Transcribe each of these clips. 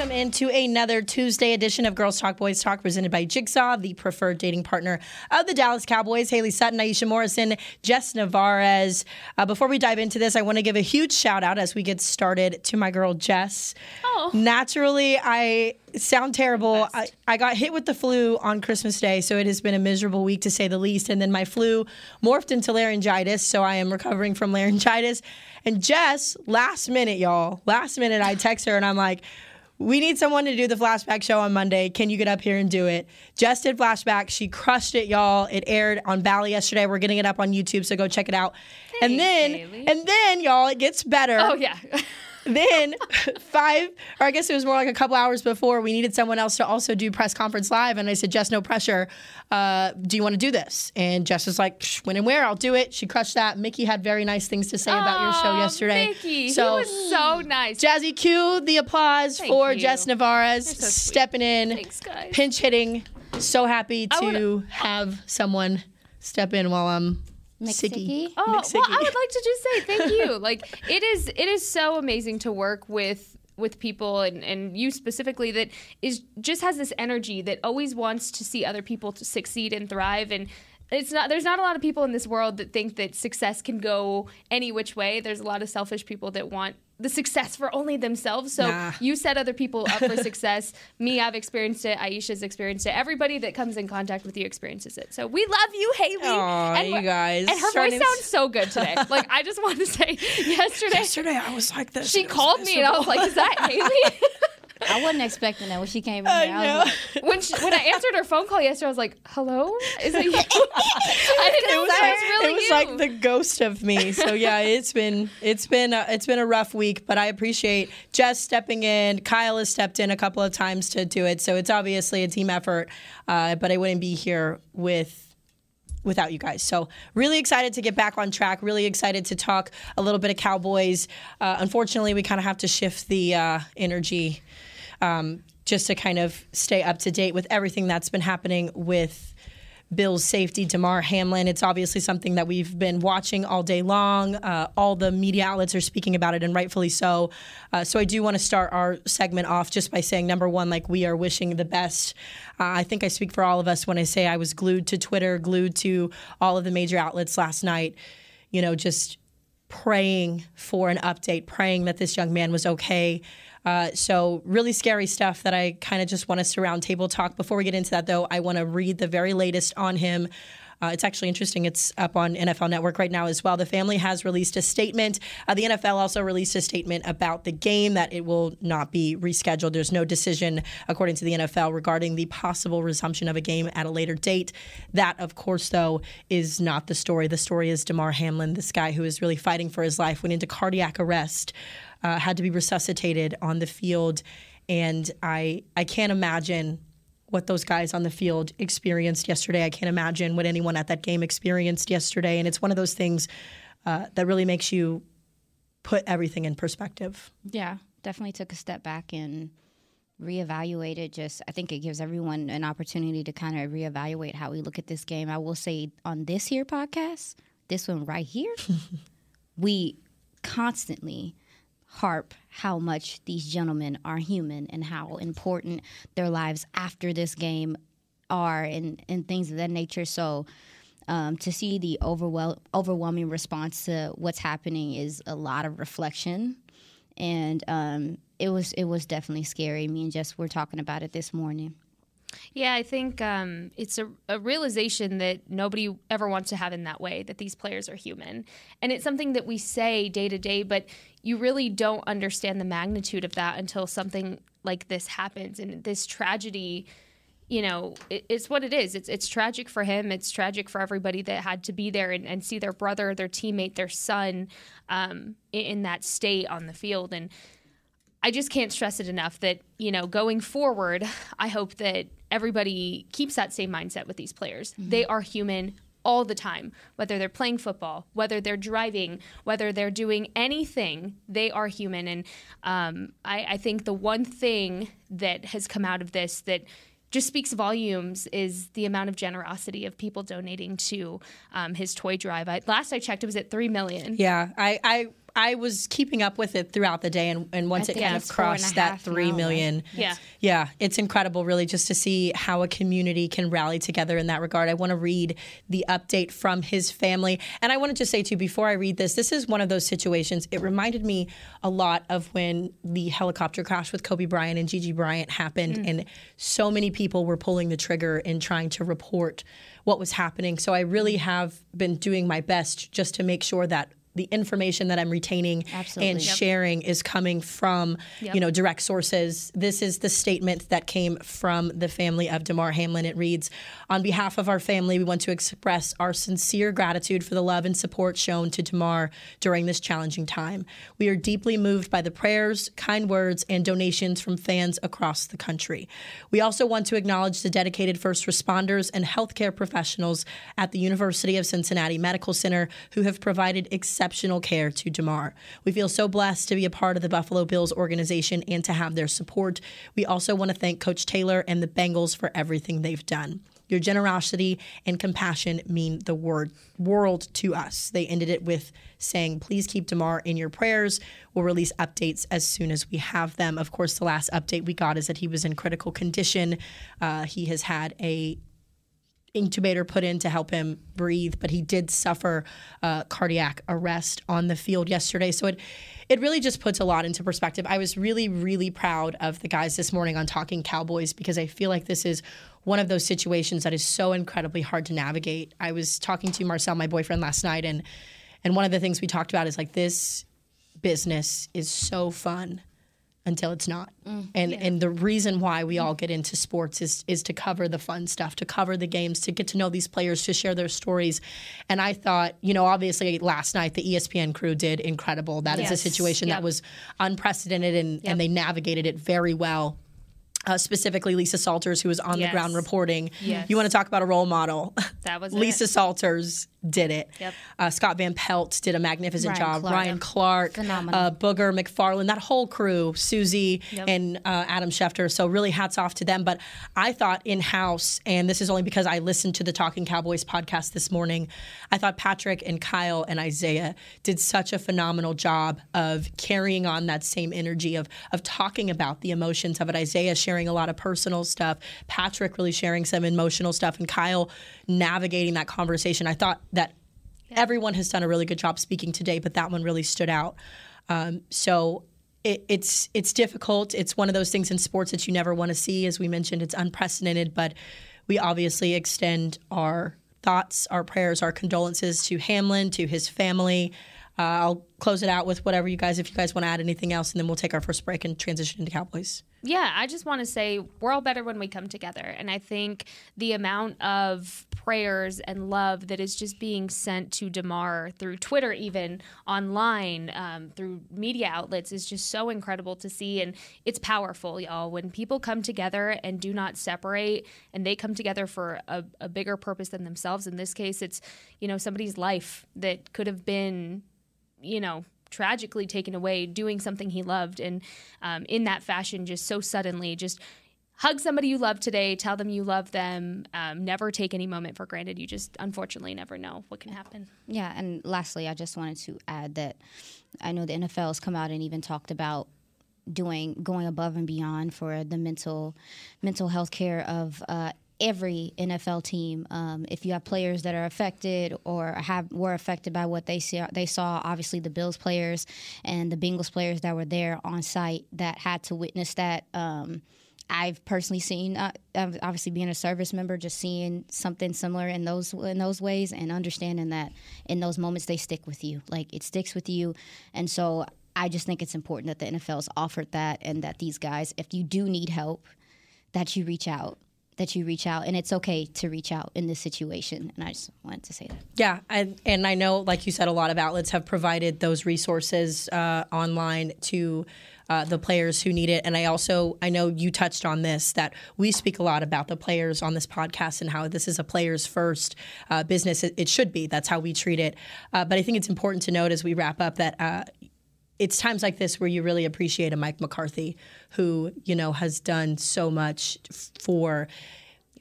Welcome into another Tuesday edition of Girls Talk Boys Talk presented by Jigsaw, the preferred dating partner of the Dallas Cowboys. Haley Sutton, Aisha Morrison, Jess Navarez. Uh, before we dive into this, I want to give a huge shout out as we get started to my girl Jess. Oh. Naturally, I sound terrible. I, I got hit with the flu on Christmas Day, so it has been a miserable week to say the least. And then my flu morphed into laryngitis, so I am recovering from laryngitis. And Jess, last minute, y'all, last minute, I text her and I'm like, we need someone to do the flashback show on Monday. Can you get up here and do it? Jess did flashback. She crushed it, y'all. It aired on Bally yesterday. We're getting it up on YouTube, so go check it out. and then, and then, y'all, it gets better Oh yeah. then five or i guess it was more like a couple hours before we needed someone else to also do press conference live and i said jess no pressure. Uh, do you want to do this? And jess was like "Psh, when and where i'll do it. She crushed that. Mickey had very nice things to say about your show yesterday. Mickey, so he was so nice. jazzy cue the applause Thank for you. jess navarez so stepping in Thanks, guys. pinch hitting. So happy to wanna- have someone step in while i'm sicky. Oh, well, I would like to just say thank you. like it is it is so amazing to work with with people and, and you specifically that is just has this energy that always wants to see other people to succeed and thrive and it's not there's not a lot of people in this world that think that success can go any which way. There's a lot of selfish people that want the success for only themselves. So Nah. you set other people up for success. Me, I've experienced it. Aisha's experienced it. Everybody that comes in contact with you experiences it. So we love you, Haley. Aw, and you guys. And her voice sounds so good today. Like I just want to say, yesterday yesterday i was like this she called me and I was like, "Is that Haley?" I wasn't expecting that when she came in I here. I, know. was like, when she, when I answered her phone call yesterday, I was like, "Hello, is it you?" I didn't it know was, that was really it was you. like the ghost of me. So yeah, it's been it's been a, it's been a rough week, but I appreciate Jess stepping in. Kyle has stepped in a couple of times to do it, so it's obviously a team effort. Uh, but I wouldn't be here with without you guys. So really excited to get back on track. Really excited to talk a little bit of Cowboys. Uh, unfortunately, we kind of have to shift the uh, energy um, just to kind of stay up to date with everything that's been happening with. Bill's safety, Damar Hamlin. It's obviously something that we've been watching all day long. Uh, all the media outlets are speaking about it, and rightfully so. Uh, so I do want to start our segment off just by saying, number one, like we are wishing the best. Uh, I think I speak for all of us when I say I was glued to Twitter, glued to all of the major outlets last night. You know, just praying for an update, praying that this young man was okay. Uh, so really scary stuff that I kind of just want us to roundtable talk. Before we get into that, though, I want to read the very latest on him. Uh, it's actually interesting. It's up on NFL Network right now as well. The family has released a statement. Uh, the NFL also released a statement about the game that it will not be rescheduled. There's no decision, according to the NFL, regarding the possible resumption of a game at a later date. That, of course, though, is not the story. The story is Damar Hamlin, this guy who is really fighting for his life, went into cardiac arrest, uh, had to be resuscitated on the field, and I I can't imagine what those guys on the field experienced yesterday. I can't imagine what anyone at that game experienced yesterday. And it's one of those things uh, that really makes you put everything in perspective. yeah, definitely took a step back and reevaluated. Just, I think it gives everyone an opportunity to kind of reevaluate how we look at this game. I will say on this here podcast, this one right here, we constantly harp how much these gentlemen are human and how important their lives after this game are and, and things of that nature. So um, to see the overwhel- overwhelming response to what's happening is a lot of reflection and um, it was it was definitely scary. Me and Jess were talking about it this morning. Yeah, I think um, it's a, a, realization that nobody ever wants to have in that way that these players are human. And it's something that we say day to day, but you really don't understand the magnitude of that until something like this happens. And this tragedy, you know, it, it's what it is. It's, it's tragic for him, it's tragic for everybody that had to be there and, and see their brother, their teammate, their son um, in, in that state on the field. And I just can't stress it enough that, you know, going forward, I hope that everybody keeps that same mindset with these players. Mm-hmm. They are human all the time, whether they're playing football, whether they're driving, whether they're doing anything, they are human. And um, I, I think the one thing that has come out of this that just speaks volumes is the amount of generosity of people donating to um, his toy drive. I, last I checked, it was at three million. Yeah, I, I I was keeping up with it throughout the day, and, and once it kind of crossed that three million, right? yeah, yeah, it's incredible, really, just to see how a community can rally together in that regard. I want to read the update from his family, and I want to just say too, before I read this, this is one of those situations. It reminded me a lot of when the helicopter crash with Kobe Bryant and Gigi Bryant happened, mm. and so many people were pulling the trigger and trying to report what was happening. So I really have been doing my best just to make sure that the information that I'm retaining Absolutely. and yep. sharing is coming from yep. you know direct sources. This is the statement that came from the family of Damar Hamlin. It reads, "On behalf of our family, we want to express our sincere gratitude for the love and support shown to Damar during this challenging time. We are deeply moved by the prayers, kind words, and donations from fans across the country. We also want to acknowledge the dedicated first responders and healthcare professionals at the University of Cincinnati Medical Center who have provided." exceptional care to Damar. We feel so blessed to be a part of the Buffalo Bills organization and to have their support. We also want to thank Coach Taylor and the Bengals for everything they've done. Your generosity and compassion mean the word world to us. They ended it with saying, "Please keep Damar in your prayers. We'll release updates as soon as we have them." Of course, the last update we got is that he was in critical condition. Uh, he has had a intubator put in to help him breathe, but he did suffer uh, cardiac arrest on the field yesterday. So it it really just puts a lot into perspective. I was really really proud of the guys this morning on Talking Cowboys because I feel like this is one of those situations that is so incredibly hard to navigate. I was talking to Marcel, my boyfriend, last night, and and one of the things we talked about is like this business is so fun until it's not. Mm, and yeah. and the reason why we all get into sports is is to cover the fun stuff, to cover the games, to get to know these players, to share their stories. And I thought, you know, obviously last night the ESPN crew did incredible. That yes. is a situation yep. that was unprecedented and, yep. and they navigated it very well. Uh, specifically Lisa Salters, who was on yes. the ground reporting. Yes. You want to talk about a role model? That was Lisa it. Salters did it. Yep. Uh, Scott Van Pelt did a magnificent Ryan job. Clark. Ryan Clark, uh, Booger McFarland, that whole crew, Susie yep. and uh, Adam Schefter. So really, hats off to them. But I thought in house, and this is only because I listened to the Talking Cowboys podcast this morning. I thought Patrick and Kyle and Isaiah did such a phenomenal job of carrying on that same energy of of talking about the emotions of it. Isaiah sharing a lot of personal stuff, Patrick really sharing some emotional stuff, and Kyle navigating that conversation. I thought that yeah. everyone has done a really good job speaking today, but that one really stood out. Um, so it, it's it's difficult. It's one of those things in sports that you never want to see. As we mentioned, it's unprecedented, but we obviously extend our thoughts, our prayers, our condolences to Hamlin, to his family. Uh, I'll close it out with whatever you guys, if you guys want to add anything else, and then we'll take our first break and transition into Cowboys yeah, I just want to say we're all better when we come together. And I think the amount of prayers and love that is just being sent to Damar through Twitter, even online, um, through media outlets, is just so incredible to see. And it's powerful, y'all. When people come together and do not separate and they come together for a, a bigger purpose than themselves, in this case, it's, you know, somebody's life that could have been, you know, tragically taken away doing something he loved and um, in that fashion just so suddenly just hug somebody you love today tell them you love them um, never take any moment for granted you just unfortunately never know what can happen yeah and lastly i just wanted to add that i know the nfl has come out and even talked about doing going above and beyond for the mental mental health care of uh, every NFL team. Um, if you have players that are affected or have were affected by what they saw, they saw obviously the Bills players and the Bengals players that were there on site that had to witness that. Um, I've personally seen, uh, obviously being a service member, just seeing something similar in those in those ways, and understanding that in those moments they stick with you, like it sticks with you, and so I just think it's important that the NFL's offered that, and that these guys, if you do need help, that you reach out that you reach out. And it's okay to reach out in this situation. And i just wanted to say that. Yeah and, and i know like you said a lot of outlets have provided those resources uh, online to uh, the players who need it. And i also i know you touched on this that we speak a lot about the players on this podcast and how this is a players first uh, business. It, it, should be. That's how we treat it. Uh, but i think it's important to note as we wrap up that uh, it's times like this where you really appreciate a Mike McCarthy who, you know, has done so much for,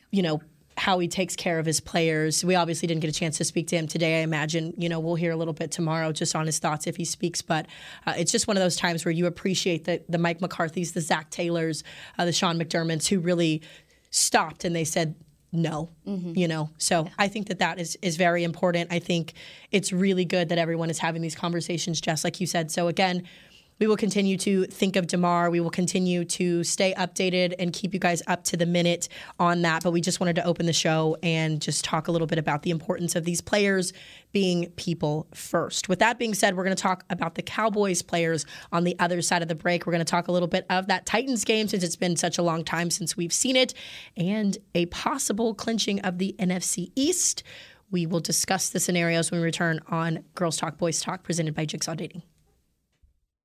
you know, how he takes care of his players. We obviously didn't get a chance to speak to him today. I imagine, you know, we'll hear a little bit tomorrow just on his thoughts if he speaks. But uh, it's just one of those times where you appreciate the, the Mike McCarthys, the Zac Taylors, uh, the Sean McDermotts who really stopped and they said, no mm-hmm. you know so yeah. i think that that is is very important i think it's really good that everyone is having these conversations just like you said so again we will continue to think of Damar. We will continue to stay updated and keep you guys up to the minute on that. But we just wanted to open the show and just talk a little bit about the importance of these players being people first. With that being said, we're going to talk about the Cowboys players on the other side of the break. We're going to talk a little bit of that Titans game since it's been such a long time since we've seen it and a possible clinching of the NFC East. We will discuss the scenarios when we return on Girls Talk Boys Talk presented by Jigsaw Dating.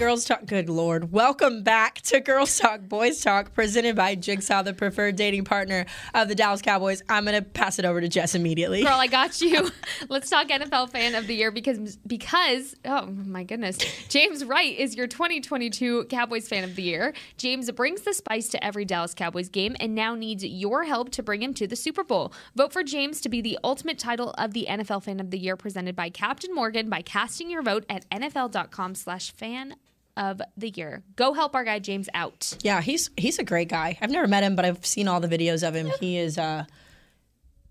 Girls Talk. Good Lord. Welcome back to Girls Talk, Boys Talk, presented by Jigsaw, the preferred dating partner of the Dallas Cowboys. I'm going to pass it over to Jess immediately. Girl, I got you. Let's talk NFL fan of the year because, because, oh my goodness, James Wright is your 2022 Cowboys fan of the year. James brings the spice to every Dallas Cowboys game and now needs your help to bring him to the Super Bowl. Vote for James to be the ultimate title of the NFL fan of the year presented by Captain Morgan by casting your vote at NFL.com slash fan of the year. Go help our guy James out. Yeah, he's he's a great guy. I've never met him, but I've seen all the videos of him. He is uh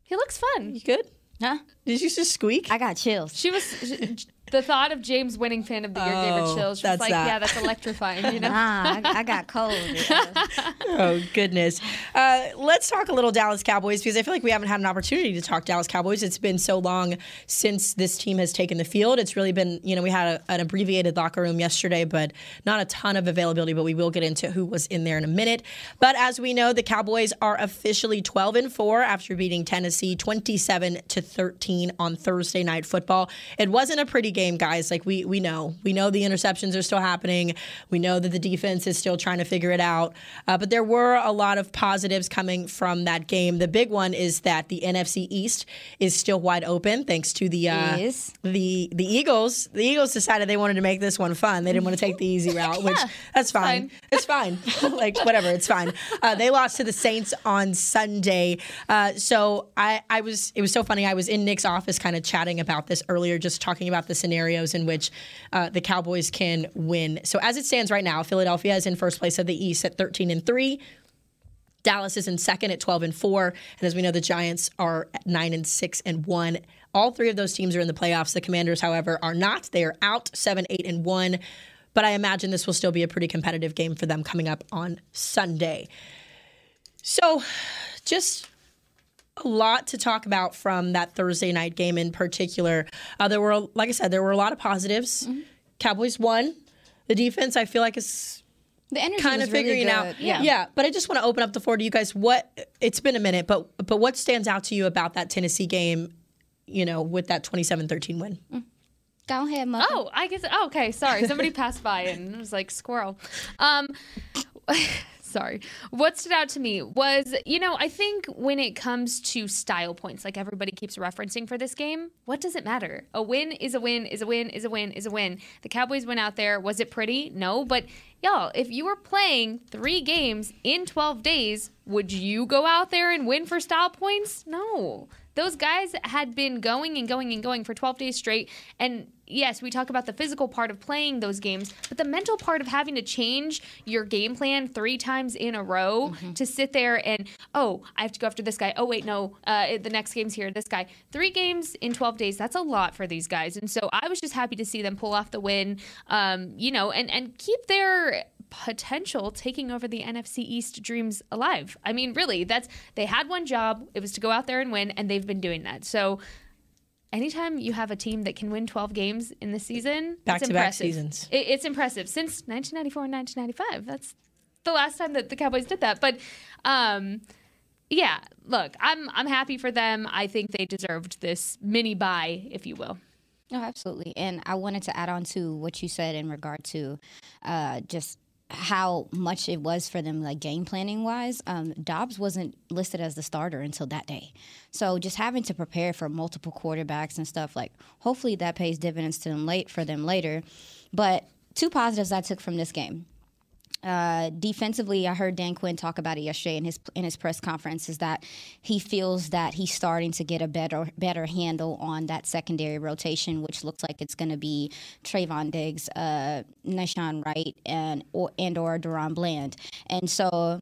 he looks fun. You good? Huh? Did you just squeak? I got chills. She was the thought of James winning fan of the year oh, gave her oh, chills. She was like, that. yeah, that's electrifying, you know? Nah, I, I got cold. oh, goodness. Uh, let's talk a little Dallas Cowboys because I feel like we haven't had an opportunity to talk Dallas Cowboys. It's been so long since this team has taken the field. It's really been, you know, we had a, an abbreviated locker room yesterday, but not a ton of availability, but we will get into who was in there in a minute. But as we know, the Cowboys are officially 12 and 4 after beating Tennessee 27 to 13 on Thursday night football. It wasn't a pretty game, guys. Like we we know, we know the interceptions are still happening. We know that the defense is still trying to figure it out. Uh, but there were a lot of positives coming from that game. The big one is that the NFC East is still wide open thanks to the uh, Is. the the Eagles. The Eagles decided they wanted to make this one fun. They didn't want to take the easy route, which that's fine. It's fine. like whatever, it's fine. Uh, they lost to the Saints on Sunday. Uh, so I I was it was so funny. I was in Nick's office, kind of chatting about this earlier, just talking about the scenarios in which uh, the Cowboys can win. So as it stands right now, Philadelphia is in first place of the East at 13 and three. Dallas is in second at 12 and 4 and as we know the Giants are at 9 and 6 and 1 all three of those teams are in the playoffs. The Commanders however are not. They are out 7 8 and 1 but I imagine this will still be a pretty competitive game for them coming up on Sunday. So just a lot to talk about from that Thursday night game in particular uh, there were like I said there were a lot of positives Cowboys won the defense I feel like is The energy kind was of really figuring good. out. Yeah. yeah. But I just want to open up the floor to you guys. What it's been a minute, but but what stands out to you about that Tennessee game? You know, with that 27-13 win. Go ahead, mother. Oh, I guess. Oh, okay, sorry. Somebody passed by and it was like squirrel. Um, sorry. What stood out to me was, you know, I think when it comes to style points, like everybody keeps referencing for this game, what does it matter? A win is a win, is a win, is a win, is a win. The Cowboys went out there. Was it pretty? No, but y'all, if you were playing three games in 12 days, would you go out there and win for style points? No. Those guys had been going and going and going for 12 days straight. And yes, we talk about the physical part of playing those games, but the mental part of having to change your game plan three times in a row to sit there and, oh, I have to go after this guy. Oh, wait, no, uh, the next game's here, this guy. Three games in 12 days, that's a lot for these guys. And so I was just happy to see them pull off the win, um, you know, and, and keep their potential taking over the NFC East dreams alive. I mean, really, that's they had one job. It was to go out there and win, and they've been doing that. So anytime you have a team that can win 12 games in the season, it's Back-to-back impressive. seasons. It, it's impressive since 1994 and 1995. That's the last time that the Cowboys did that. But um yeah, look, I'm I'm happy for them. I think they deserved this mini bye, if you will. No, absolutely. And I wanted to add on to what you said in regard to uh, just how much it was for them, like game planning wise. Um, Dobbs wasn't listed as the starter until that day. So just having to prepare for multiple quarterbacks and stuff, like hopefully that pays dividends to them late for them later. But two positives I took from this game. Uh, defensively, I heard Dan Quinn talk about it yesterday in his in his press conference. Is that he feels that he's starting to get a better better handle on that secondary rotation, which looks like it's going to be Trevon Diggs, uh, Wright, and or and or DaRon Bland, and so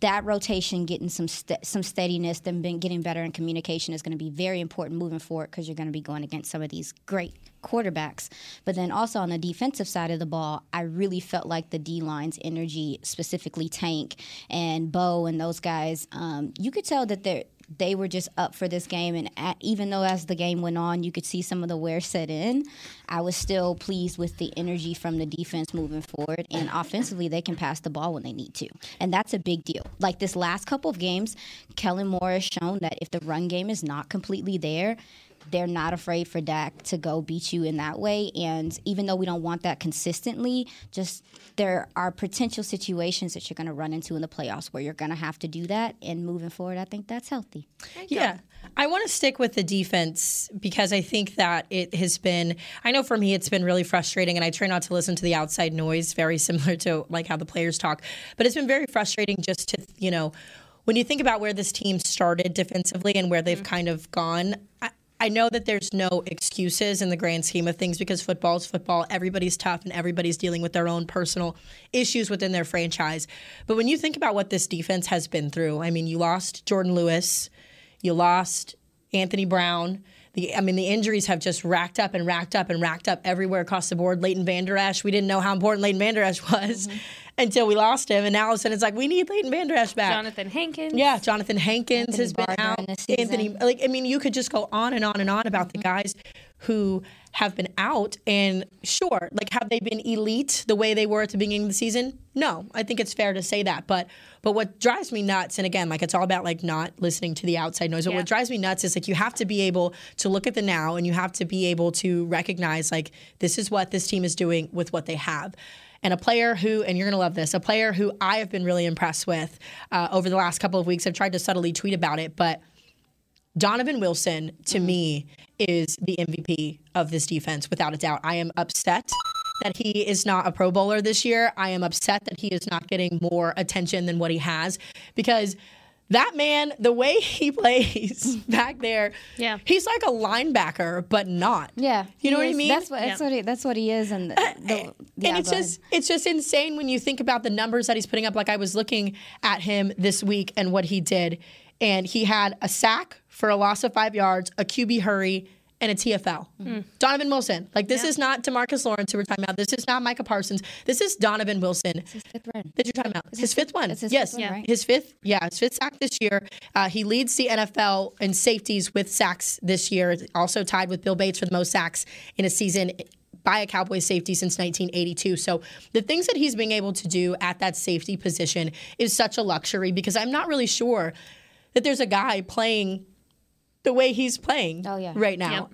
that rotation getting some st- some steadiness, being, getting better in communication is going to be very important moving forward because you're going to be going against some of these great quarterbacks. But then also on the defensive side of the ball, I really felt like the D line's energy, specifically Tank and Bo and those guys, um, you could tell that they're they were just up for this game. And at, even though as the game went on, you could see some of the wear set in, I was still pleased with the energy from the defense moving forward. And offensively, they can pass the ball when they need to. And that's a big deal. Like this last couple of games, Kellen Moore has shown that if the run game is not completely there, they're not afraid for Dak to go beat you in that way. And even though we don't want that consistently, just there are potential situations that you're going to run into in the playoffs where you're going to have to do that. And moving forward, I think that's healthy. Yeah. I want to stick with the defense because I think that it has been, I know for me, it's been really frustrating, and I try not to listen to the outside noise, very similar to like how the players talk. But it's been very frustrating just to, you know, when you think about where this team started defensively and where they've kind of gone. I, I know that there's no excuses in the grand scheme of things because football is football. Everybody's tough and everybody's dealing with their own personal issues within their franchise. But when you think about what this defense has been through, I mean, you lost Jordan Lewis, you lost Anthony Brown. The, I mean, the injuries have just racked up and racked up and racked up everywhere across the board. Leighton Vander Esch, we didn't know how important Leighton Vander Esch was until we lost him. And now all of a sudden it's like, we need Leighton Vander Esch back. Jonathan Hankins. Yeah, Jonathan Hankins Anthony has been Barner out. in. Anthony, like I mean, you could just go on and on and on about the mm-hmm. guys who have been out. And sure, like have they been elite the way they were at the beginning of the season? No, I think it's fair to say that. But but what drives me nuts, and again, like it's all about like not listening to the outside noise. But Yeah. what drives me nuts is like you have to be able to look at the now, and you have to be able to recognize like this is what this team is doing with what they have. And a player who, and you're going to love this, a player who I have been really impressed with uh, over the last couple of weeks. I've tried to subtly tweet about it, but Donovan Wilson, to me, is the MVP of this defense, without a doubt. I am upset that he is not a Pro Bowler this year. I am upset that he is not getting more attention than what he has because that man, the way he plays back there, Yeah. he's like a linebacker, but not. Yeah, You know what I mean? That's what that's what he, that's what he is, and uh, the, the, yeah, and it's go ahead. just it's just insane when you think about the numbers that he's putting up. Like I was looking at him this week and what he did, and he had a sack for a loss of five yards, a QB hurry, and a TFL. Hmm. Donovan Wilson. Like this is not Demarcus Lawrence who we're talking about. This is not Micah Parsons. This is Donovan Wilson His fifth run. that you're talking about. His, fifth one. it's his yes, fifth one, right? his fifth. Yeah, his fifth sack this year. Uh, he leads the NFL in safeties with sacks this year. Also tied with Bill Bates for the most sacks in a season by a Cowboys safety since 1982. So the things that he's being able to do at that safety position is such a luxury because I'm not really sure that there's a guy playing the way he's playing Oh, yeah. right now.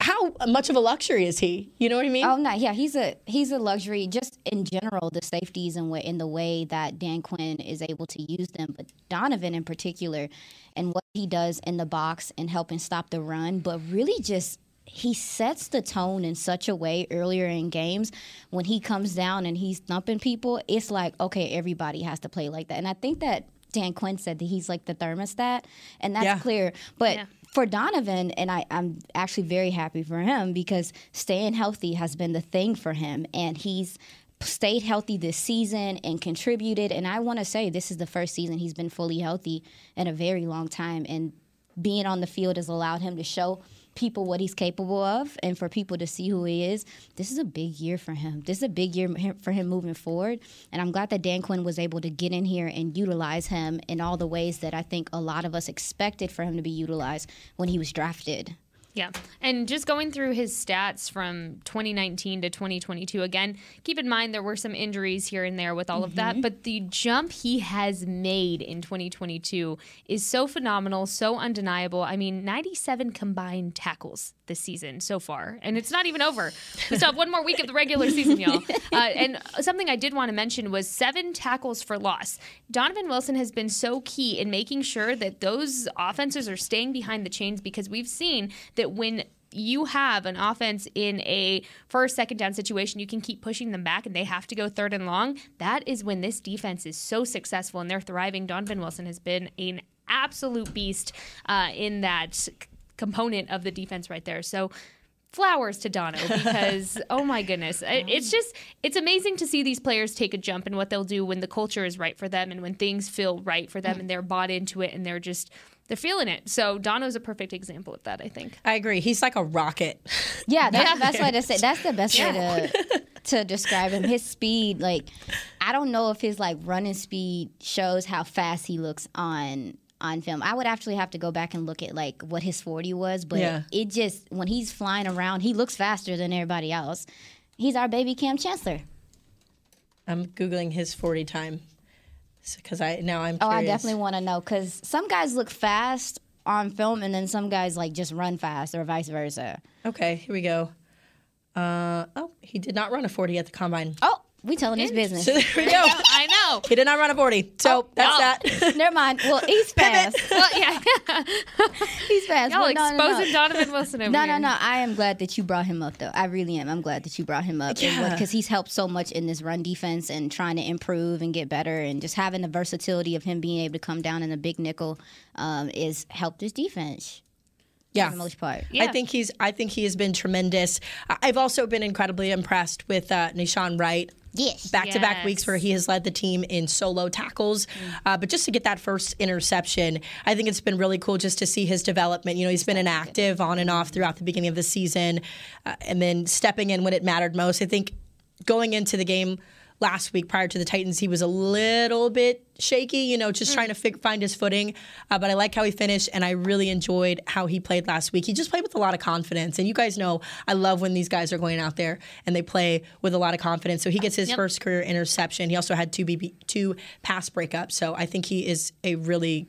How much of a luxury is he? You know what I mean? Oh no, yeah, he's a he's a luxury just in general. The safeties and way in the way that Dan Quinn is able to use them, but Donovan in particular, and what he does in the box and helping stop the run, but really just he sets the tone in such a way earlier in games when he comes down and he's thumping people. It's like okay, everybody has to play like that, and I think that Dan Quinn said that he's like the thermostat, and that's Yeah. clear. But Yeah. for Donovan, and I, I'm actually very happy for him because staying healthy has been the thing for him, and he's stayed healthy this season and contributed. And I want to say this is the first season he's been fully healthy in a very long time, and being on the field has allowed him to show people what he's capable of and for people to see who he is this is a big year for him. This is a big year for him moving forward. And i'm glad that dan quinn was able to get in here and utilize him in all the ways that i think a lot of us expected for him to be utilized when he was drafted Yeah. And just going through his stats from 2019 to 2022, again, keep in mind there were some injuries here and there with all of that, but the jump he has made in 2022 is so phenomenal, so undeniable. I mean, 97 combined tackles this season so far, and it's not even over. We still have one more week of the regular season, y'all. Uh, and something I did want to mention was seven tackles for loss. Donovan Wilson has been so key in making sure that those offenses are staying behind the chains because we've seen that when you have an offense in a first, second down situation, you can keep pushing them back and they have to go third and long. That is when this defense is so successful and they're thriving. Donovan Wilson has been an absolute beast uh, in that c- component of the defense right there. So flowers to Dono because oh my goodness, it's just it's amazing to see these players take a jump and what they'll do when the culture is right for them and when things feel right for them and they're bought into it and they're just they're feeling it. So Dono's a perfect example of that, I think. I agree. He's like a rocket. Yeah, that, that's what I say. That's the best way to to describe him. His speed, like, I don't know if his like running speed shows how fast he looks on on film. I would actually have to go back and look at like what his forty was, but Yeah. it just when he's flying around, he looks faster than everybody else. He's our baby Kam Chancellor. I'm googling his 40 time because I now I'm. Oh, I definitely want to know because some guys look fast on film, and then some guys like just run fast, or vice versa. Okay, here we go. Uh, oh, he did not run a 40 at the combine. Oh, we telling his business. So there we go. I know. He did not run a 40. So that's oh. that. Never mind. Well, he's fast. Well, yeah. He's fast. Y'all but no, no, no. exposing Donovan Wilson over No, here. no, no. I am glad that you brought him up, though. I really am. I'm glad that you brought him up. Yeah. Because he's helped so much in this run defense and trying to improve and get better. And just having the versatility of him being able to come down in a big nickel um, is helped his defense yeah. for the most part. Yeah. I think he's. I think he has been tremendous. I- I've also been incredibly impressed with uh, Nahshon Wright. Yes. Back to back weeks where he has led the team in solo tackles. Uh, but just to get that first interception, I think it's been really cool just to see his development. You know, he's been inactive on and off throughout the beginning of the season uh, and then stepping in when it mattered most. I think going into the game last week prior to the Titans, he was a little bit shaky, you know, just trying to fig- find his footing. Uh, but I like how he finished, and I really enjoyed how he played last week. He just played with a lot of confidence. And you guys know I love when these guys are going out there and they play with a lot of confidence. So he gets his first career interception. He also had two BB, two pass breakups. So I think he is a really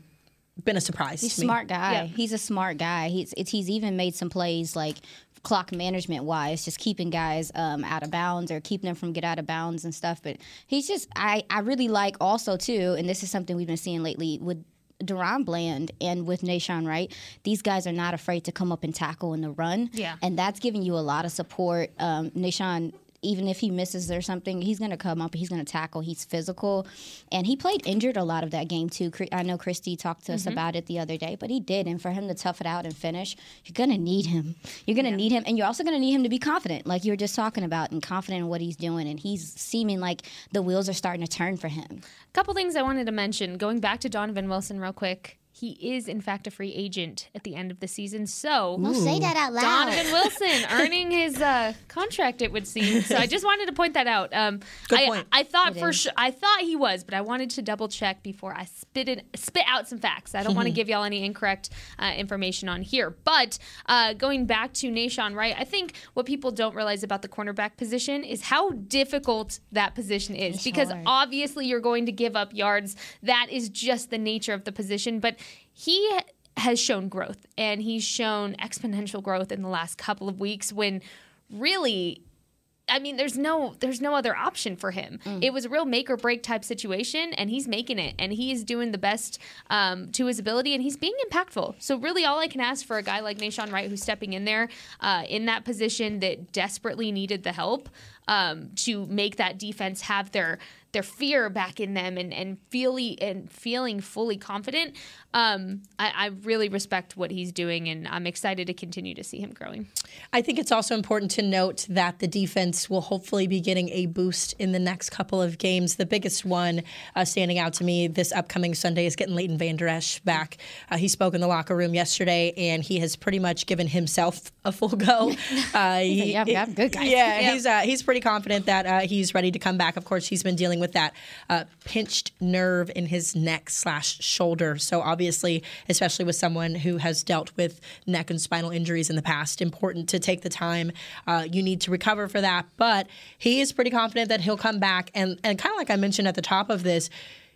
been a surprise. He's a smart guy. Yeah. He's a smart guy. He's it's, he's even made some plays like clock management wise, just keeping guys um, out of bounds or keeping them from get out of bounds and stuff. But he's just I I really like also too, and this is something we've been seeing lately with DaRon Bland and with Nahshon Wright, these guys are not afraid to come up and tackle in the run. Yeah. And that's giving you a lot of support. Um, Nahshon even if he misses or something, he's going to come up. He's going to tackle. He's physical, and he played injured a lot of that game too. I know Christy talked to us Mm-hmm. about it the other day, but he did. And for him to tough it out and finish, you're going to need him. You're going to need him, and you're also going to need him to be confident, like you were just talking about, and confident in what he's doing. And he's seeming like the wheels are starting to turn for him. A couple things I wanted to mention. Going back to Donovan Wilson real quick. He is in fact a free agent at the end of the season. So Don't say that out loud. Donovan Wilson earning his uh, contract, it would seem. So I just wanted to point that out. Um, Good I, point. I thought It for is. sure, I thought he was, but I wanted to double check before I spit it, spit out some facts. I don't want to give y'all any incorrect uh, information on here. But uh, going back to Nahshon Wright, I think what people don't realize about the cornerback position is how difficult that position is It's because hard. obviously you're going to give up yards. That is just the nature of the position. But he has shown growth and he's shown exponential growth in the last couple of weeks when really I mean, there's no there's no other option for him. It was a real make or break type situation, and he's making it, and he is doing the best um, to his ability, and he's being impactful. So really, all I can ask for a guy like Nahshon Wright, who's stepping in there uh, in that position that desperately needed the help um, to make that defense have their their fear back in them and and feely and feeling fully confident. Um, I, I really respect what he's doing, and I'm excited to continue to see him growing. I think it's also important to note that the defense will hopefully be getting a boost in the next couple of games. The biggest one uh, standing out to me this upcoming Sunday is getting Leighton Van Der Esch back. Uh, he spoke in the locker room yesterday, and he has pretty much given himself a full go. Uh, he- "Yeah, yeah, good, guys." Yeah, Yep. he's uh, he's pretty confident that uh, he's ready to come back. Of course, he's been dealing with that uh, pinched nerve in his neck slash shoulder. So obviously, especially with someone who has dealt with neck and spinal injuries in the past, important to take the time uh, you need to recover for that. But he is pretty confident that he'll come back. And and kind of like I mentioned at the top of this,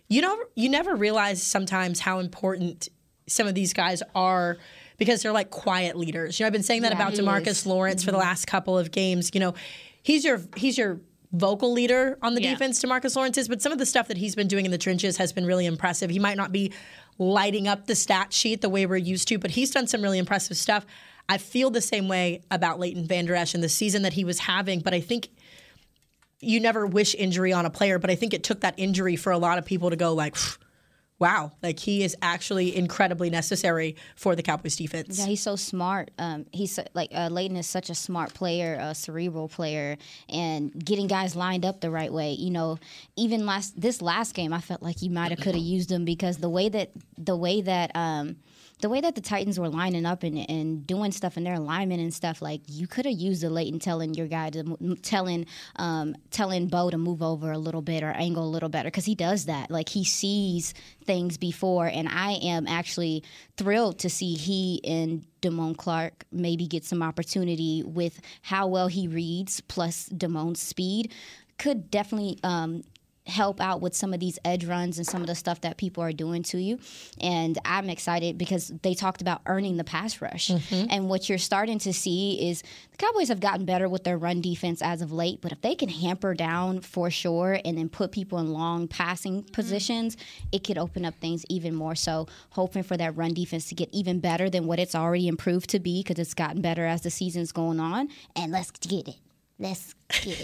you know, you never realize sometimes how important some of these guys are because they're like quiet leaders. You know, I've been saying that Yeah, about Demarcus is. Lawrence for the last couple of games. You know, he's your he's your vocal leader on the Yeah. defense, Demarcus Lawrence is, but some of the stuff that he's been doing in the trenches has been really impressive. He might not be lighting up the stat sheet the way we're used to, but he's done some really impressive stuff. I feel the same way about Leighton Van Der Esch and the season that he was having, but I think you never wish injury on a player, but I think it took that injury for a lot of people to go like, wow, like he is actually incredibly necessary for the Cowboys defense. Yeah, he's so smart. Um, he's so- like uh, Leighton is such a smart player, a cerebral player, and getting guys lined up the right way. You know, even last this last game, I felt like he might have could have used him because the way that the way that um, the way that the Titans were lining up and, and doing stuff in their alignment and stuff, like you could have used the Leighton telling your guy to telling um, telling Bo to move over a little bit or angle a little better because he does that. Like he sees things before, and I am actually thrilled to see he and Damone Clark maybe get some opportunity with how well he reads plus Damone's speed could definitely um, help out with some of these edge runs and some of the stuff that people are doing to you. And I'm excited because they talked about earning the pass rush. Mm-hmm. And what you're starting to see is the Cowboys have gotten better with their run defense as of late, but if they can hamper down for sure and then put people in long passing mm-hmm. positions, it could open up things even more. So, hoping for that run defense to get even better than what it's already improved to be because it's gotten better as the season's going on. And let's get it. Let's get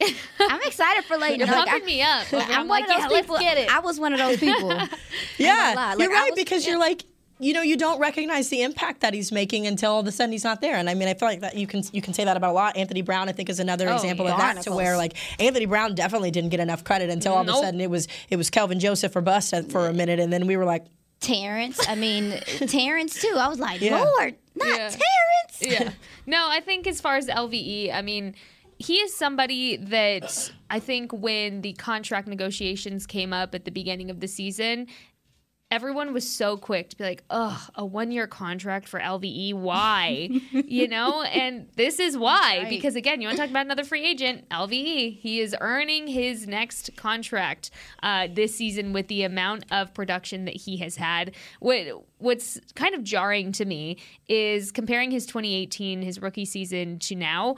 it. I'm excited for Leighton. You're Like, pumping I- me up. I'm, I'm, one like, of those yeah, people. get it. I was one of those people. Yeah. Like, you're right was- because you're like you know you don't recognize the impact that he's making until all of a sudden he's not there. And I mean I feel like that you can you can say that about a lot. Anthony Brown I think is another Oh, example yeah. of that to where like Anthony Brown definitely didn't get enough credit until all of a sudden it was it was Kelvin Joseph or bust for a minute and then we were like Terrence. I mean, Terrence too. I was like, Yeah. Lord, not Yeah. Terrence. yeah. No, I think as far as LVE, I mean, he is somebody that I think when the contract negotiations came up at the beginning of the season, everyone was so quick to be like, "Ugh, a one-year contract for LVE? Why?" you know, and this is why. Right. Because again, you want to talk about another free agent, LVE. He is earning his next contract uh, this season with the amount of production that he has had. What What's kind of jarring to me is comparing his 2018, his rookie season, to now.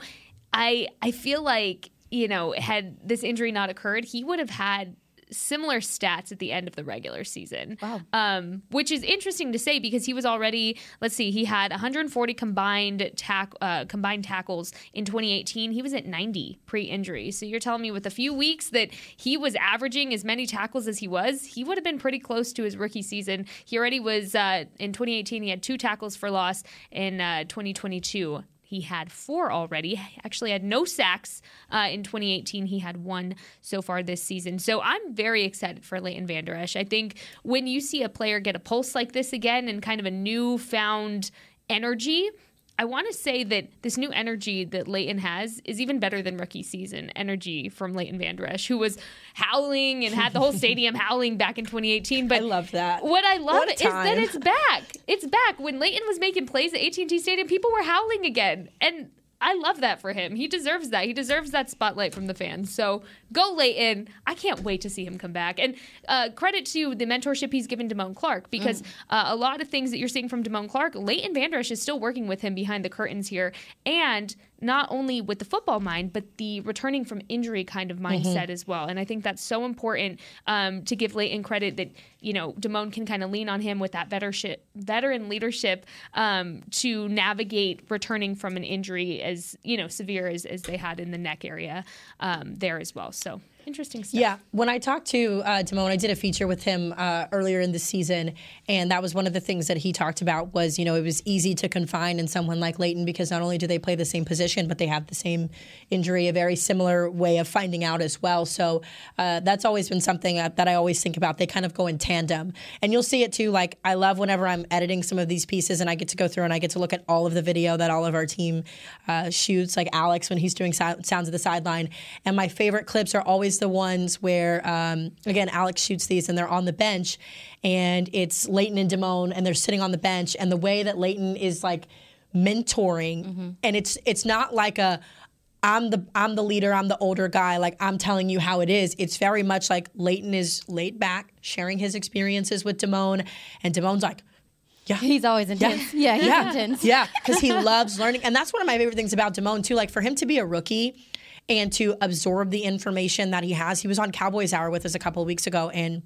I I feel like you know had this injury not occurred, he would have had similar stats at the end of the regular season. Wow. Um, which is interesting to say because he was already, let's see, he had 140 combined tack, uh, combined tackles in 2018. He was at 90 pre-injury. So you're telling me with a few weeks that he was averaging as many tackles as he was, he would have been pretty close to his rookie season. He already was uh, in 2018. He had two tackles for loss in uh, 2022. He had four already. Actually, had no sacks uh, in 2018. He had one so far this season. So I'm very excited for Leighton Vander Esch. I think when you see a player get a pulse like this again and kind of a newfound energy, I want to say that this new energy that Leighton has is even better than rookie season energy from Leighton Vander Esch, who was howling and had the whole stadium howling back in 2018. But I love that. What I love What is that it's back. It's back. When Leighton was making plays at AT&T Stadium, people were howling again, and I love that for him. He deserves that. He deserves that spotlight from the fans. So go Leighton. I can't wait to see him come back. And uh, credit to the mentorship he's given Damone Clark because uh, a lot of things that you're seeing from Damone Clark, Leighton Vander Esch is still working with him behind the curtains here. And not only with the football mind, but the returning from injury kind of mindset as well. And I think that's so important um, to give Leighton credit that, you know, Damone can kind of lean on him with that veteran leadership um, to navigate returning from an injury as, you know, severe as, as they had in the neck area um, there as well. So interesting stuff. Yeah, when I talked to uh, I did a feature with him uh, earlier in the season, and that was one of the things that he talked about was you know it was easy to confine in someone like Leighton because not only do they play the same position, but they have the same injury, a very similar way of finding out as well. So uh, that's always been something that that I always think about. They kind of go in tandem, and you'll see it too. Like I love whenever I'm editing some of these pieces, and I get to go through and I get to look at all of the video that all of our team uh, shoots, like Alex when he's doing sou- sounds of the sideline, and my favorite clips are always the ones where, um, again, Alex shoots these and they're on the bench, and it's Leighton and Damone, and they're sitting on the bench, and the way that Leighton is like mentoring, and it's it's not like a I'm the I'm the leader, I'm the older guy, like I'm telling you how it is. It's very much like Leighton is laid back, sharing his experiences with Damone, and Damone's like, yeah. He's always intense. Yeah, he's yeah, intense. Yeah, because he loves learning, and that's one of my favorite things about Damone too. Like for him to be a rookie and to absorb the information that he has. He was on Cowboys Hour with us a couple of weeks ago, and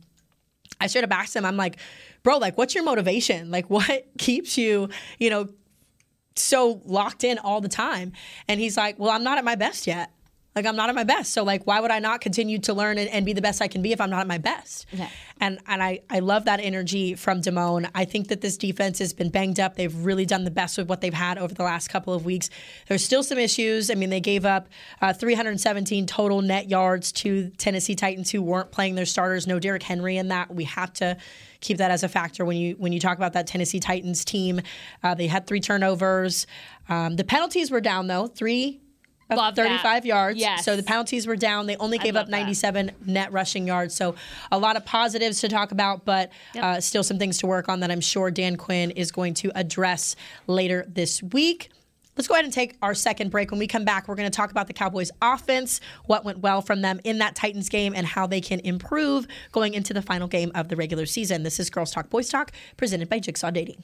I straight up asked him, I'm like, bro, like, what's your motivation? Like, what keeps you, you know, so locked in all the time? And he's like, well, I'm not at my best yet. Like, I'm not at my best. So, like, why would I not continue to learn and, and be the best I can be if I'm not at my best? Yeah. And and I, I love that energy from Damone. I think that this defense has been banged up. They've really done the best with what they've had over the last couple of weeks. There's still some issues. I mean, they gave up uh, 317 total net yards to Tennessee Titans who weren't playing their starters. No Derrick Henry in that. We have to keep that as a factor when you when you talk about that Tennessee Titans team. Uh, they had three turnovers. Um, the penalties were down though. Three Love that. 35 yards. Yes. So the penalties were down. They only gave up that. 97 net rushing yards. So a lot of positives to talk about, but uh, still some things to work on that I'm sure Dan Quinn is going to address later this week. Let's go ahead and take our second break. When we come back, we're going to talk about the Cowboys' offense, what went well from them in that Titans game, and how they can improve going into the final game of the regular season. This is Girls Talk Boys Talk, presented by Jigsaw Dating.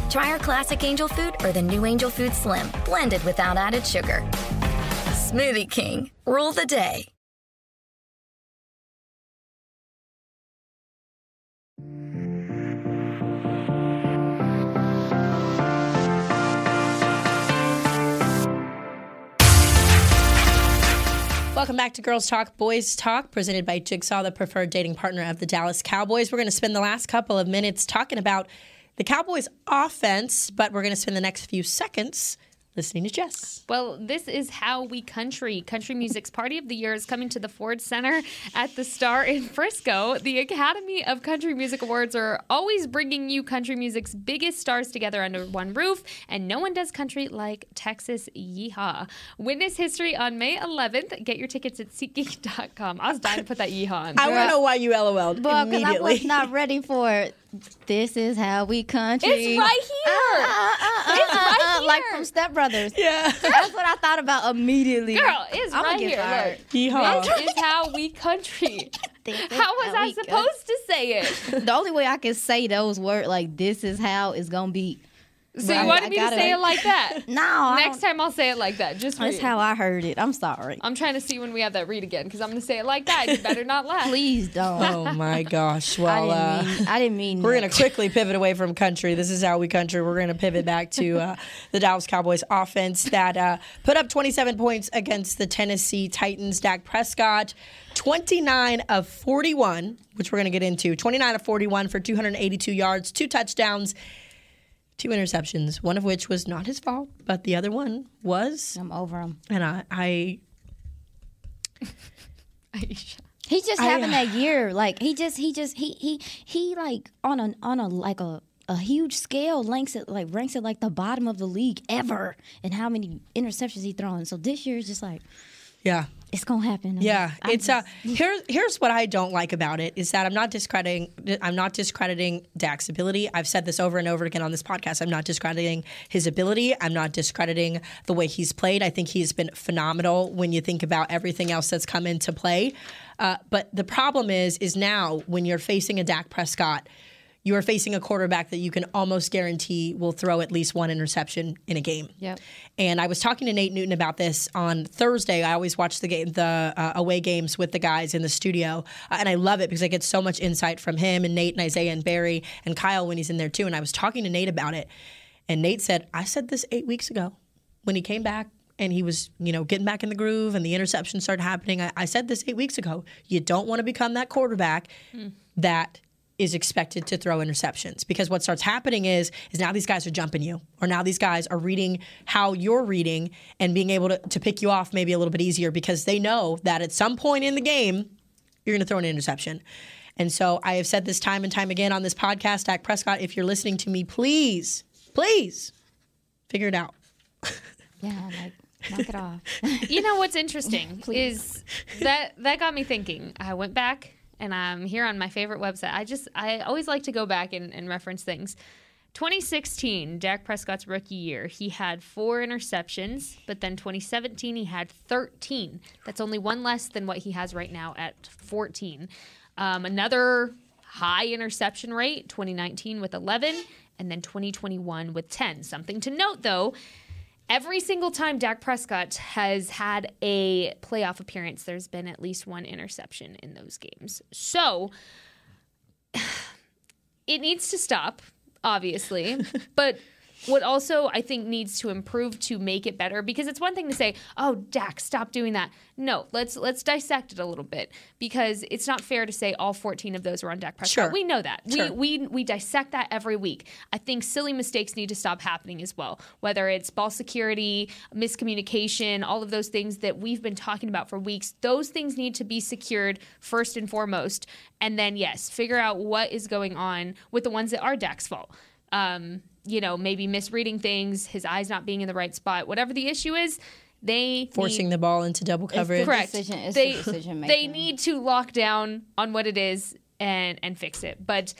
Try our classic Angel Food or the new Angel Food Slim, blended without added sugar. Smoothie King, rule the day. Welcome back to Girls Talk, Boys Talk, presented by Jigsaw, the preferred dating partner of the Dallas Cowboys. We're going to spend the last couple of minutes talking about the Cowboys' offense, but we're going to spend the next few seconds listening to Jess. Well, this is How We Country. Country Music's Party of the Year is coming to the Ford Center at the Star in Frisco. The Academy of Country Music Awards are always bringing you country music's biggest stars together under one roof, and no one does country like Texas Yeehaw. Witness history on May 11th. Get your tickets at SeatGeek.com. I was dying to put that Yeehaw on. I want to know why you LOL'd Well, because I was not ready for it. This is how we country. It's right here. Ah, ah, ah, it's right here. Like from Step Brothers. Yeah. That's what I thought about immediately. Girl, it's I'ma right here. fired. Look. Yeehaw. This is how we country. How was how I we country. supposed to say it? The only way I can say those words like this is how it's gonna be. So Right, you wanted me to say it like that? No, Next time I'll say it like that. Just That's you. how I heard it. I'm sorry. I'm trying to see when we have that read again because I'm going to say it like that. You better not laugh. Please don't. oh my gosh. I Well, didn't uh. I didn't mean. We're that. going to quickly pivot away from country. This is how we country. We're going to pivot back to uh, the Dallas Cowboys offense that uh, put up 27 points against the Tennessee Titans. Dak Prescott, 29 of 41, which we're going to get into. 29 of 41 for 282 yards, two touchdowns, two interceptions, one of which was not his fault, but the other one was. I'm over him. And I, I He's just I- having that uh, year. Like he just he just he he he like on a on a like a a huge scale ranks it like ranks it like the bottom of the league ever and how many interceptions he thrown. So this year is just like yeah. It's gonna happen. Yeah, I it's uh here's here's what I don't like about it is that I'm not discrediting I'm not discrediting Dak's ability. I've said this over and over again on this podcast. I'm not discrediting his ability. I'm not discrediting the way he's played. I think he's been phenomenal when you think about everything else that's come into play. Uh, but the problem is is now when you're facing a Dak Prescott, you are facing a quarterback that you can almost guarantee will throw at least one interception in a game. Yep. And I was talking to Nate Newton about this on Thursday. I always watch the game, the uh, away games with the guys in the studio, uh, and I love it because I get so much insight from him and Nate and Isaiah and Barry and Kyle when he's in there too. And I was talking to Nate about it, and Nate said, "I said this eight weeks ago when he came back." And he was, you know, getting back in the groove, and the interception started happening. I, I said this eight weeks ago. You don't want to become that quarterback that is expected to throw interceptions because what starts happening is is now these guys are jumping you or now these guys are reading how you're reading and being able to, to pick you off maybe a little bit easier because they know that at some point in the game you're going to throw an interception and so i have said this time and time again on this podcast dak prescott if you're listening to me please please figure it out yeah, like knock it off. You know what's interesting is that that got me thinking. I went back and I'm here on my favorite website. I just I always like to go back and, and reference things. 2016, Dak Prescott's rookie year, he had four interceptions, but then 2017 he had 13. That's only one less than what he has right now at 14. Um, another high interception rate, 2019 with 11, and then 2021 with 10. Something to note though, every single time Dak Prescott has had a playoff appearance, there's been at least one interception in those games. So it needs to stop, obviously. but what also I think needs to improve to make it better because it's one thing to say, "Oh, Dak, stop doing that." No, let's let's dissect it a little bit because it's not fair to say all 14 of those were on Dak Prescott. Sure. We know that. Sure. We we we dissect that every week. I think silly mistakes need to stop happening as well. Whether it's ball security, miscommunication, all of those things that we've been talking about for weeks, those things need to be secured first and foremost. And then yes, figure out what is going on with the ones that are Dak's fault. Um, you know, maybe misreading things, his eyes not being in the right spot, whatever the issue is, they Forcing need, the ball into double coverage. correct. decision- it's they the decision they need to lock down on what it is and and fix it. But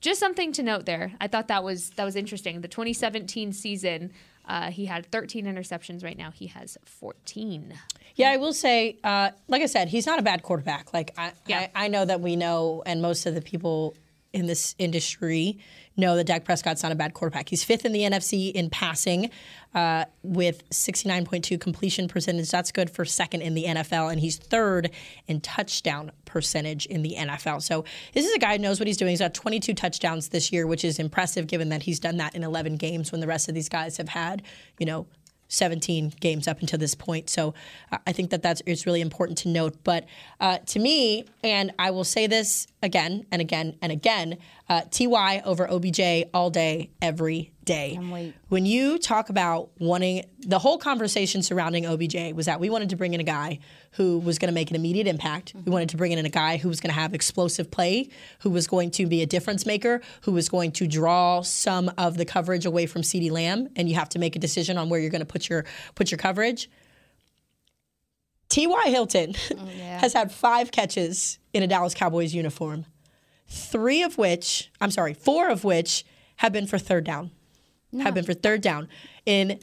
just something to note there. I thought that was that was interesting. The 2017 season, uh, he had 13 interceptions. Right now, he has 14. Yeah, I will say, uh, like I said, he's not a bad quarterback. Like I, Yeah. I, I know that we know, and most of the people in this industry know that Dak Prescott's not a bad quarterback. He's fifth in the NFC in passing, uh, with 69.2 completion percentage. That's good for second in the NFL, and he's third in touchdown percentage in the NFL. So this is a guy who knows what he's doing. He's got 22 touchdowns this year, which is impressive given that he's done that in 11 games when the rest of these guys have had, you know, 17 games up until this point. So uh, I think that that's it's really important to note. But uh, to me, and I will say this again and again and again, uh, Ty over OBJ all day, every day. When you talk about wanting the whole conversation surrounding OBJ was that we wanted to bring in a guy who was going to make an immediate impact. We wanted to bring in a guy who was going to have explosive play, who was going to be a difference maker, who was going to draw some of the coverage away from CeeDee Lamb, and you have to make a decision on where you're going to put your put your coverage. T.Y. Hilton has had five catches in a Dallas Cowboys uniform, three of which, I'm sorry, four of which have been for third down. Have been for third down. In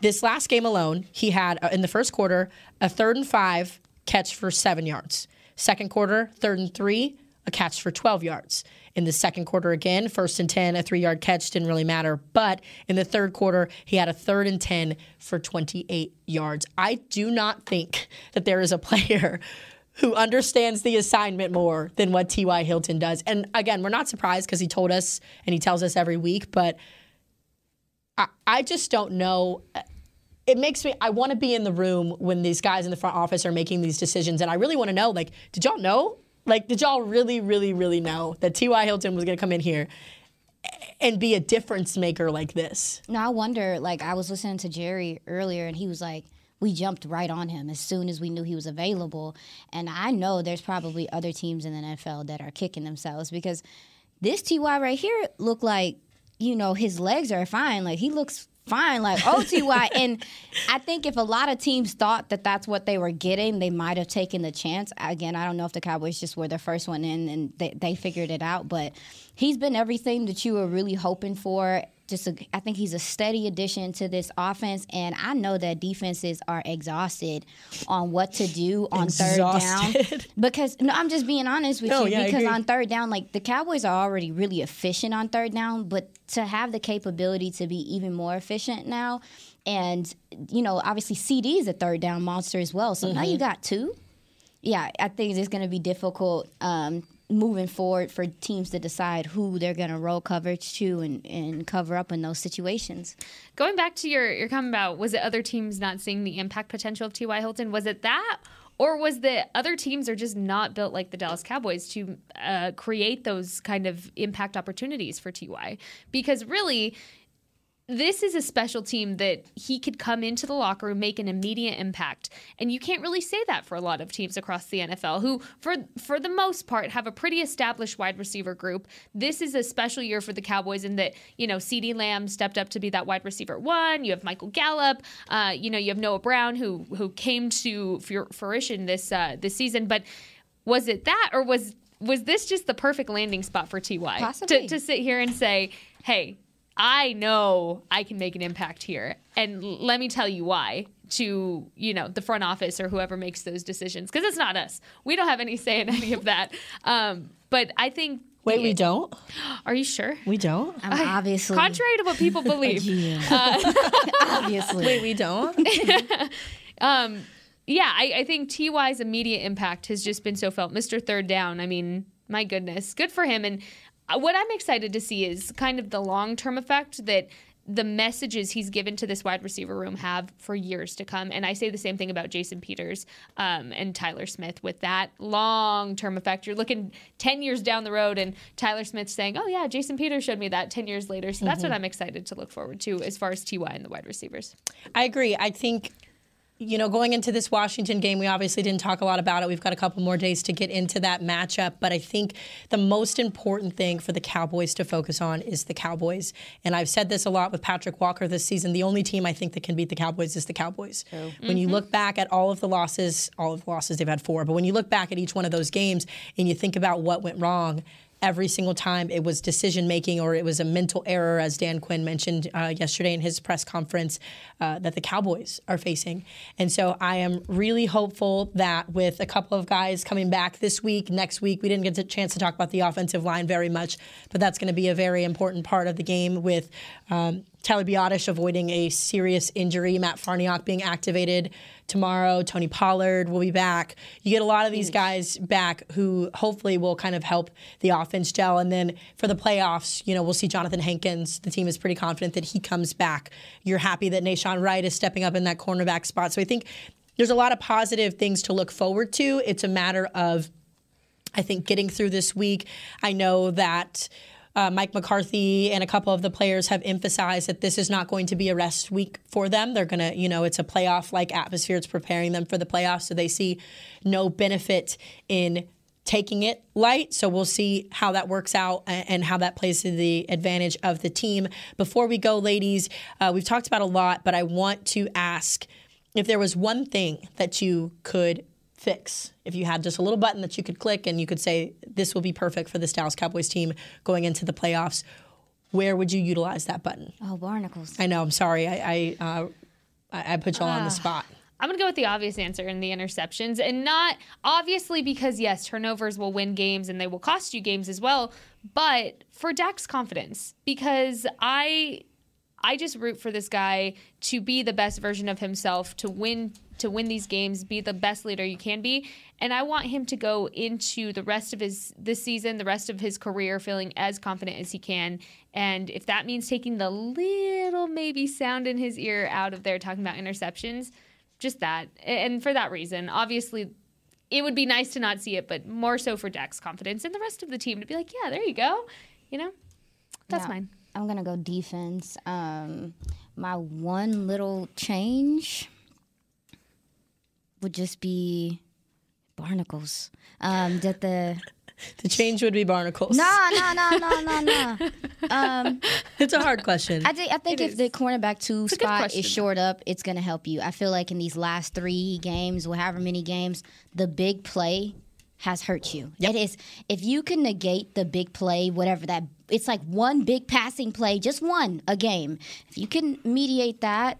this last game alone, he had, uh, in the first quarter, a third and five catch for seven yards. Second quarter, third and three, a catch for 12 yards. In the second quarter again, first and 10, a three yard catch didn't really matter. But in the third quarter, he had a third and 10 for 28 yards. I do not think that there is a player who understands the assignment more than what T.Y. Hilton does. And again, we're not surprised because he told us and he tells us every week, but I, I just don't know. It makes me, I want to be in the room when these guys in the front office are making these decisions. And I really want to know, like, did y'all know? Like, did y'all really, really, really know that T.Y. Hilton was going to come in here and be a difference maker like this? No, I wonder. Like I was listening to Jerry earlier, and he was like, "We jumped right on him as soon as we knew he was available." And I know there's probably other teams in the NFL that are kicking themselves because this Ty right here looked like, you know, his legs are fine. Like he looks fine, like OTY. And I think if a lot of teams thought that that's what they were getting, they might have taken the chance. Again, I don't know if the Cowboys just were the first one in and they, they figured it out, but he's been everything that you were really hoping for. Just, a, I think he's a steady addition to this offense, and I know that defenses are exhausted on what to do on third down. Exhausted. Because no, I'm just being honest with No, you. yeah, because on third down, like the Cowboys are already really efficient on third down, but to have the capability to be even more efficient now, and you know, obviously CeeDee is a third down monster as well. So now Mm-hmm. you got two. Yeah, I think it's going to be difficult um, moving forward for teams to decide who they're going to roll coverage to and, and cover up in those situations. Going back to your your comment about was it other teams not seeing the impact potential of T.Y. Hilton? Was it that? Or was the other teams are just not built like the Dallas Cowboys to uh, create those kind of impact opportunities for Ty? Because really, this is a special team that he could come into the locker room, make an immediate impact, and you can't really say that for a lot of teams across the NFL, who, for for the most part, have a pretty established wide receiver group. This is a special year for the Cowboys in that you know CeeDee Lamb stepped up to be that wide receiver one. You have Michael Gallup. Uh, you know you have Noah Brown, who who came to fruition this uh, this season. But was it that, or was was this just the perfect landing spot for Ty Possibly. to, to sit here and say, "Hey, I know I can make an impact here, and l- let me tell you why." To you know the front office or whoever makes those decisions, because it's not us. We don't have any say in any of that. Um, but I think. Wait, we don't? Are you sure? We don't? I'm obviously Contrary to what people believe. obviously. Wait, we don't? um, yeah, I, I think Ty's immediate impact has just been so felt. Mr. Third Down, I mean, my goodness, good for him. And uh, what I'm excited to see is kind of the long term effect that the messages he's given to this wide receiver room have for years to come. And I say the same thing about Jason Peters um, and Tyler Smith with that long term effect. You're looking 10 years down the road, and Tyler Smith saying, Oh, yeah, Jason Peters showed me that 10 years later. So that's what I'm excited to look forward to as far as TY and the wide receivers. I agree. I think you know, going into this Washington game, we obviously didn't talk a lot about it. We've got a couple more days to get into that matchup. But I think the most important thing for the Cowboys to focus on is the Cowboys. And I've said this a lot with Patrick Walker this season. The only team I think that can beat the Cowboys is the Cowboys. When you mm-hmm. look back at all of the losses, all of the losses, they've had four, but when you look back at each one of those games and you think about what went wrong, every single time it was decision making or it was a mental error, as Dan Quinn mentioned uh, yesterday in his press conference, uh, that the Cowboys are facing. And so I am really hopeful that with a couple of guys coming back this week, next week, we didn't get a chance to talk about the offensive line very much, but that's going to be a very important part of the game with. Um, Tyler Biadasz avoiding a serious injury, Matt Farniok being activated tomorrow, Tony Pollard will be back. You get a lot of these guys back who hopefully will kind of help the offense gel. And then for the playoffs, you know, we'll see Jonathan Hankins. The team is pretty confident that he comes back. You're happy that Nahshon Wright is stepping up in that cornerback spot. So I think there's a lot of positive things to look forward to. It's a matter of I think getting through this week. I know that uh, Mike McCarthy and a couple of the players have emphasized that this is not going to be a rest week for them. They're going to, you know, it's a playoff like atmosphere. It's preparing them for the playoffs. So they see no benefit in taking it light. So we'll see how that works out and how that plays to the advantage of the team. Before we go, ladies, uh, we've talked about a lot, but I want to ask if there was one thing that you could fix. If you had just a little button that you could click and you could say, this will be perfect for this Dallas Cowboys team going into the playoffs, where would you utilize that button? Oh, barnacles. I know. I'm sorry. I I, uh, I I put you all on the spot. I'm going to go with the obvious answer in the interceptions. And not obviously because, yes, turnovers will win games and they will cost you games as well, but for Dak's confidence. Because I. I just root for this guy to be the best version of himself, to win to win these games, be the best leader you can be. And I want him to go into the rest of his this season, the rest of his career feeling as confident as he can. And if that means taking the little maybe sound in his ear out of there talking about interceptions, just that. And for that reason, obviously it would be nice to not see it, but more so for Dak's confidence and the rest of the team to be like, yeah, there you go. You know? That's Yeah. mine. I'm gonna go defense. Um, my one little change would just be barnacles. Um, that the The change would be barnacles. no, no, no, no, no, no. Um, It's a hard question. I think I think if the cornerback two a good spot is shored up, it's gonna help you. I feel like in these last three games, or however many games, the big play has hurt you. It is if you can negate the big play, whatever that it's like one big passing play, just one a game. If you can mediate that,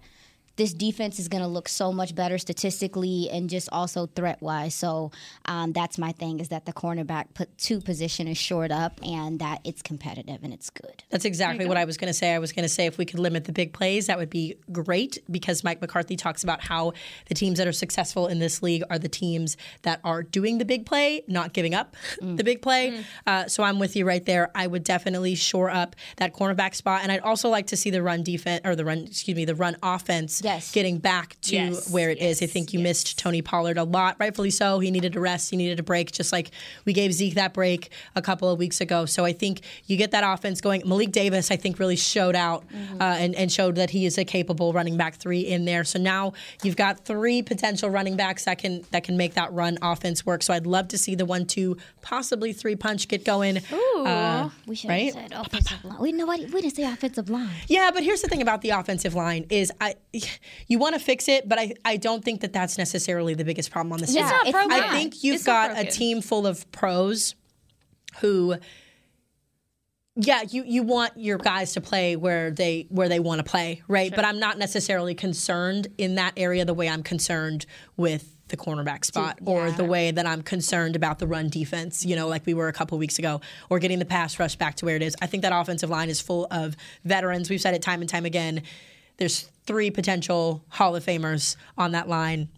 this defense is going to look so much better statistically and just also threat wise. So um, that's my thing is that the cornerback put two position is shored up and that it's competitive and it's good. That's exactly what I was going to say. I was going to say if we could limit the big plays, that would be great because Mike McCarthy talks about how the teams that are successful in this league are the teams that are doing the big play, not giving up the big play. Uh, so I'm with you right there. I would definitely shore up that cornerback spot, and I'd also like to see the run defense or the run, excuse me, the run offense Yes. getting back to Yes, where it is. I think you missed Tony Pollard a lot, rightfully so. He needed a rest, he needed a break, just like we gave Zeke that break a couple of weeks ago. So I think you get that offense going. Malik Davis, I think, really showed out uh, and, and showed that he is a capable running back three in there. So now you've got three potential running backs that can that can make that run offense work. So I'd love to see the one, two, possibly three punch get going. Uh, We should Right? have said offensive line. We know what we didn't say offensive line. Yeah, but here's the thing about the offensive line is I, you want to fix it, but I, I don't think that that's necessarily the biggest problem on the team. It's not broken. I think you've It's got a team full of pros who yeah, you, you want your guys to play where they where they want to play, right? But I'm not necessarily concerned in that area the way I'm concerned with the cornerback spot or the way that I'm concerned about the run defense, you know, like we were a couple weeks ago, or getting the pass rush back to where it is. I think that offensive line is full of veterans. We've said it time and time again. There's three potential Hall of Famers on that line.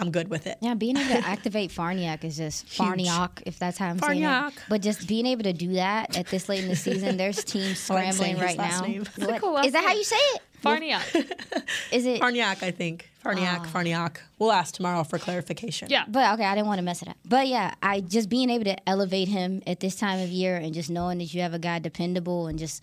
I'm good with it. Yeah, being able to activate Farniak is just Farniak, if that's how I'm saying Farniak. it. But just being able to do that at this late in the season, there's teams oh, I like scrambling right now. cool Is that how you say it? Farniak. Is it? Farniak, I think. Farniak, ah. Farniak. We'll ask tomorrow for clarification. Yeah. But okay, I didn't want to mess it up. But yeah, I just being able to elevate him at this time of year and just knowing that you have a guy dependable and just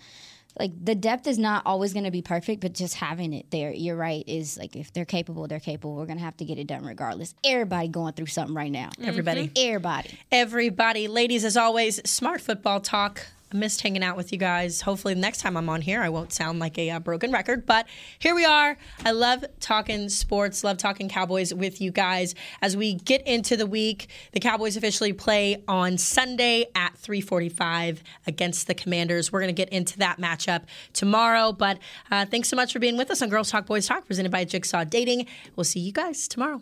like the depth is not always going to be perfect, but just having it there, you're right, is like if they're capable, they're capable. We're going to have to get it done regardless. Everybody going through something right now. Mm-hmm. Everybody. Everybody. Everybody. Ladies, as always, smart football talk. Missed hanging out with you guys. Hopefully, the next time I'm on here, I won't sound like a uh, broken record. But here we are. I love talking sports, love talking Cowboys with you guys. As we get into the week, the Cowboys officially play on Sunday at 3:45 against the Commanders. We're going to get into that matchup tomorrow. But uh, thanks so much for being with us on Girls Talk Boys Talk, presented by Jigsaw Dating. We'll see you guys tomorrow.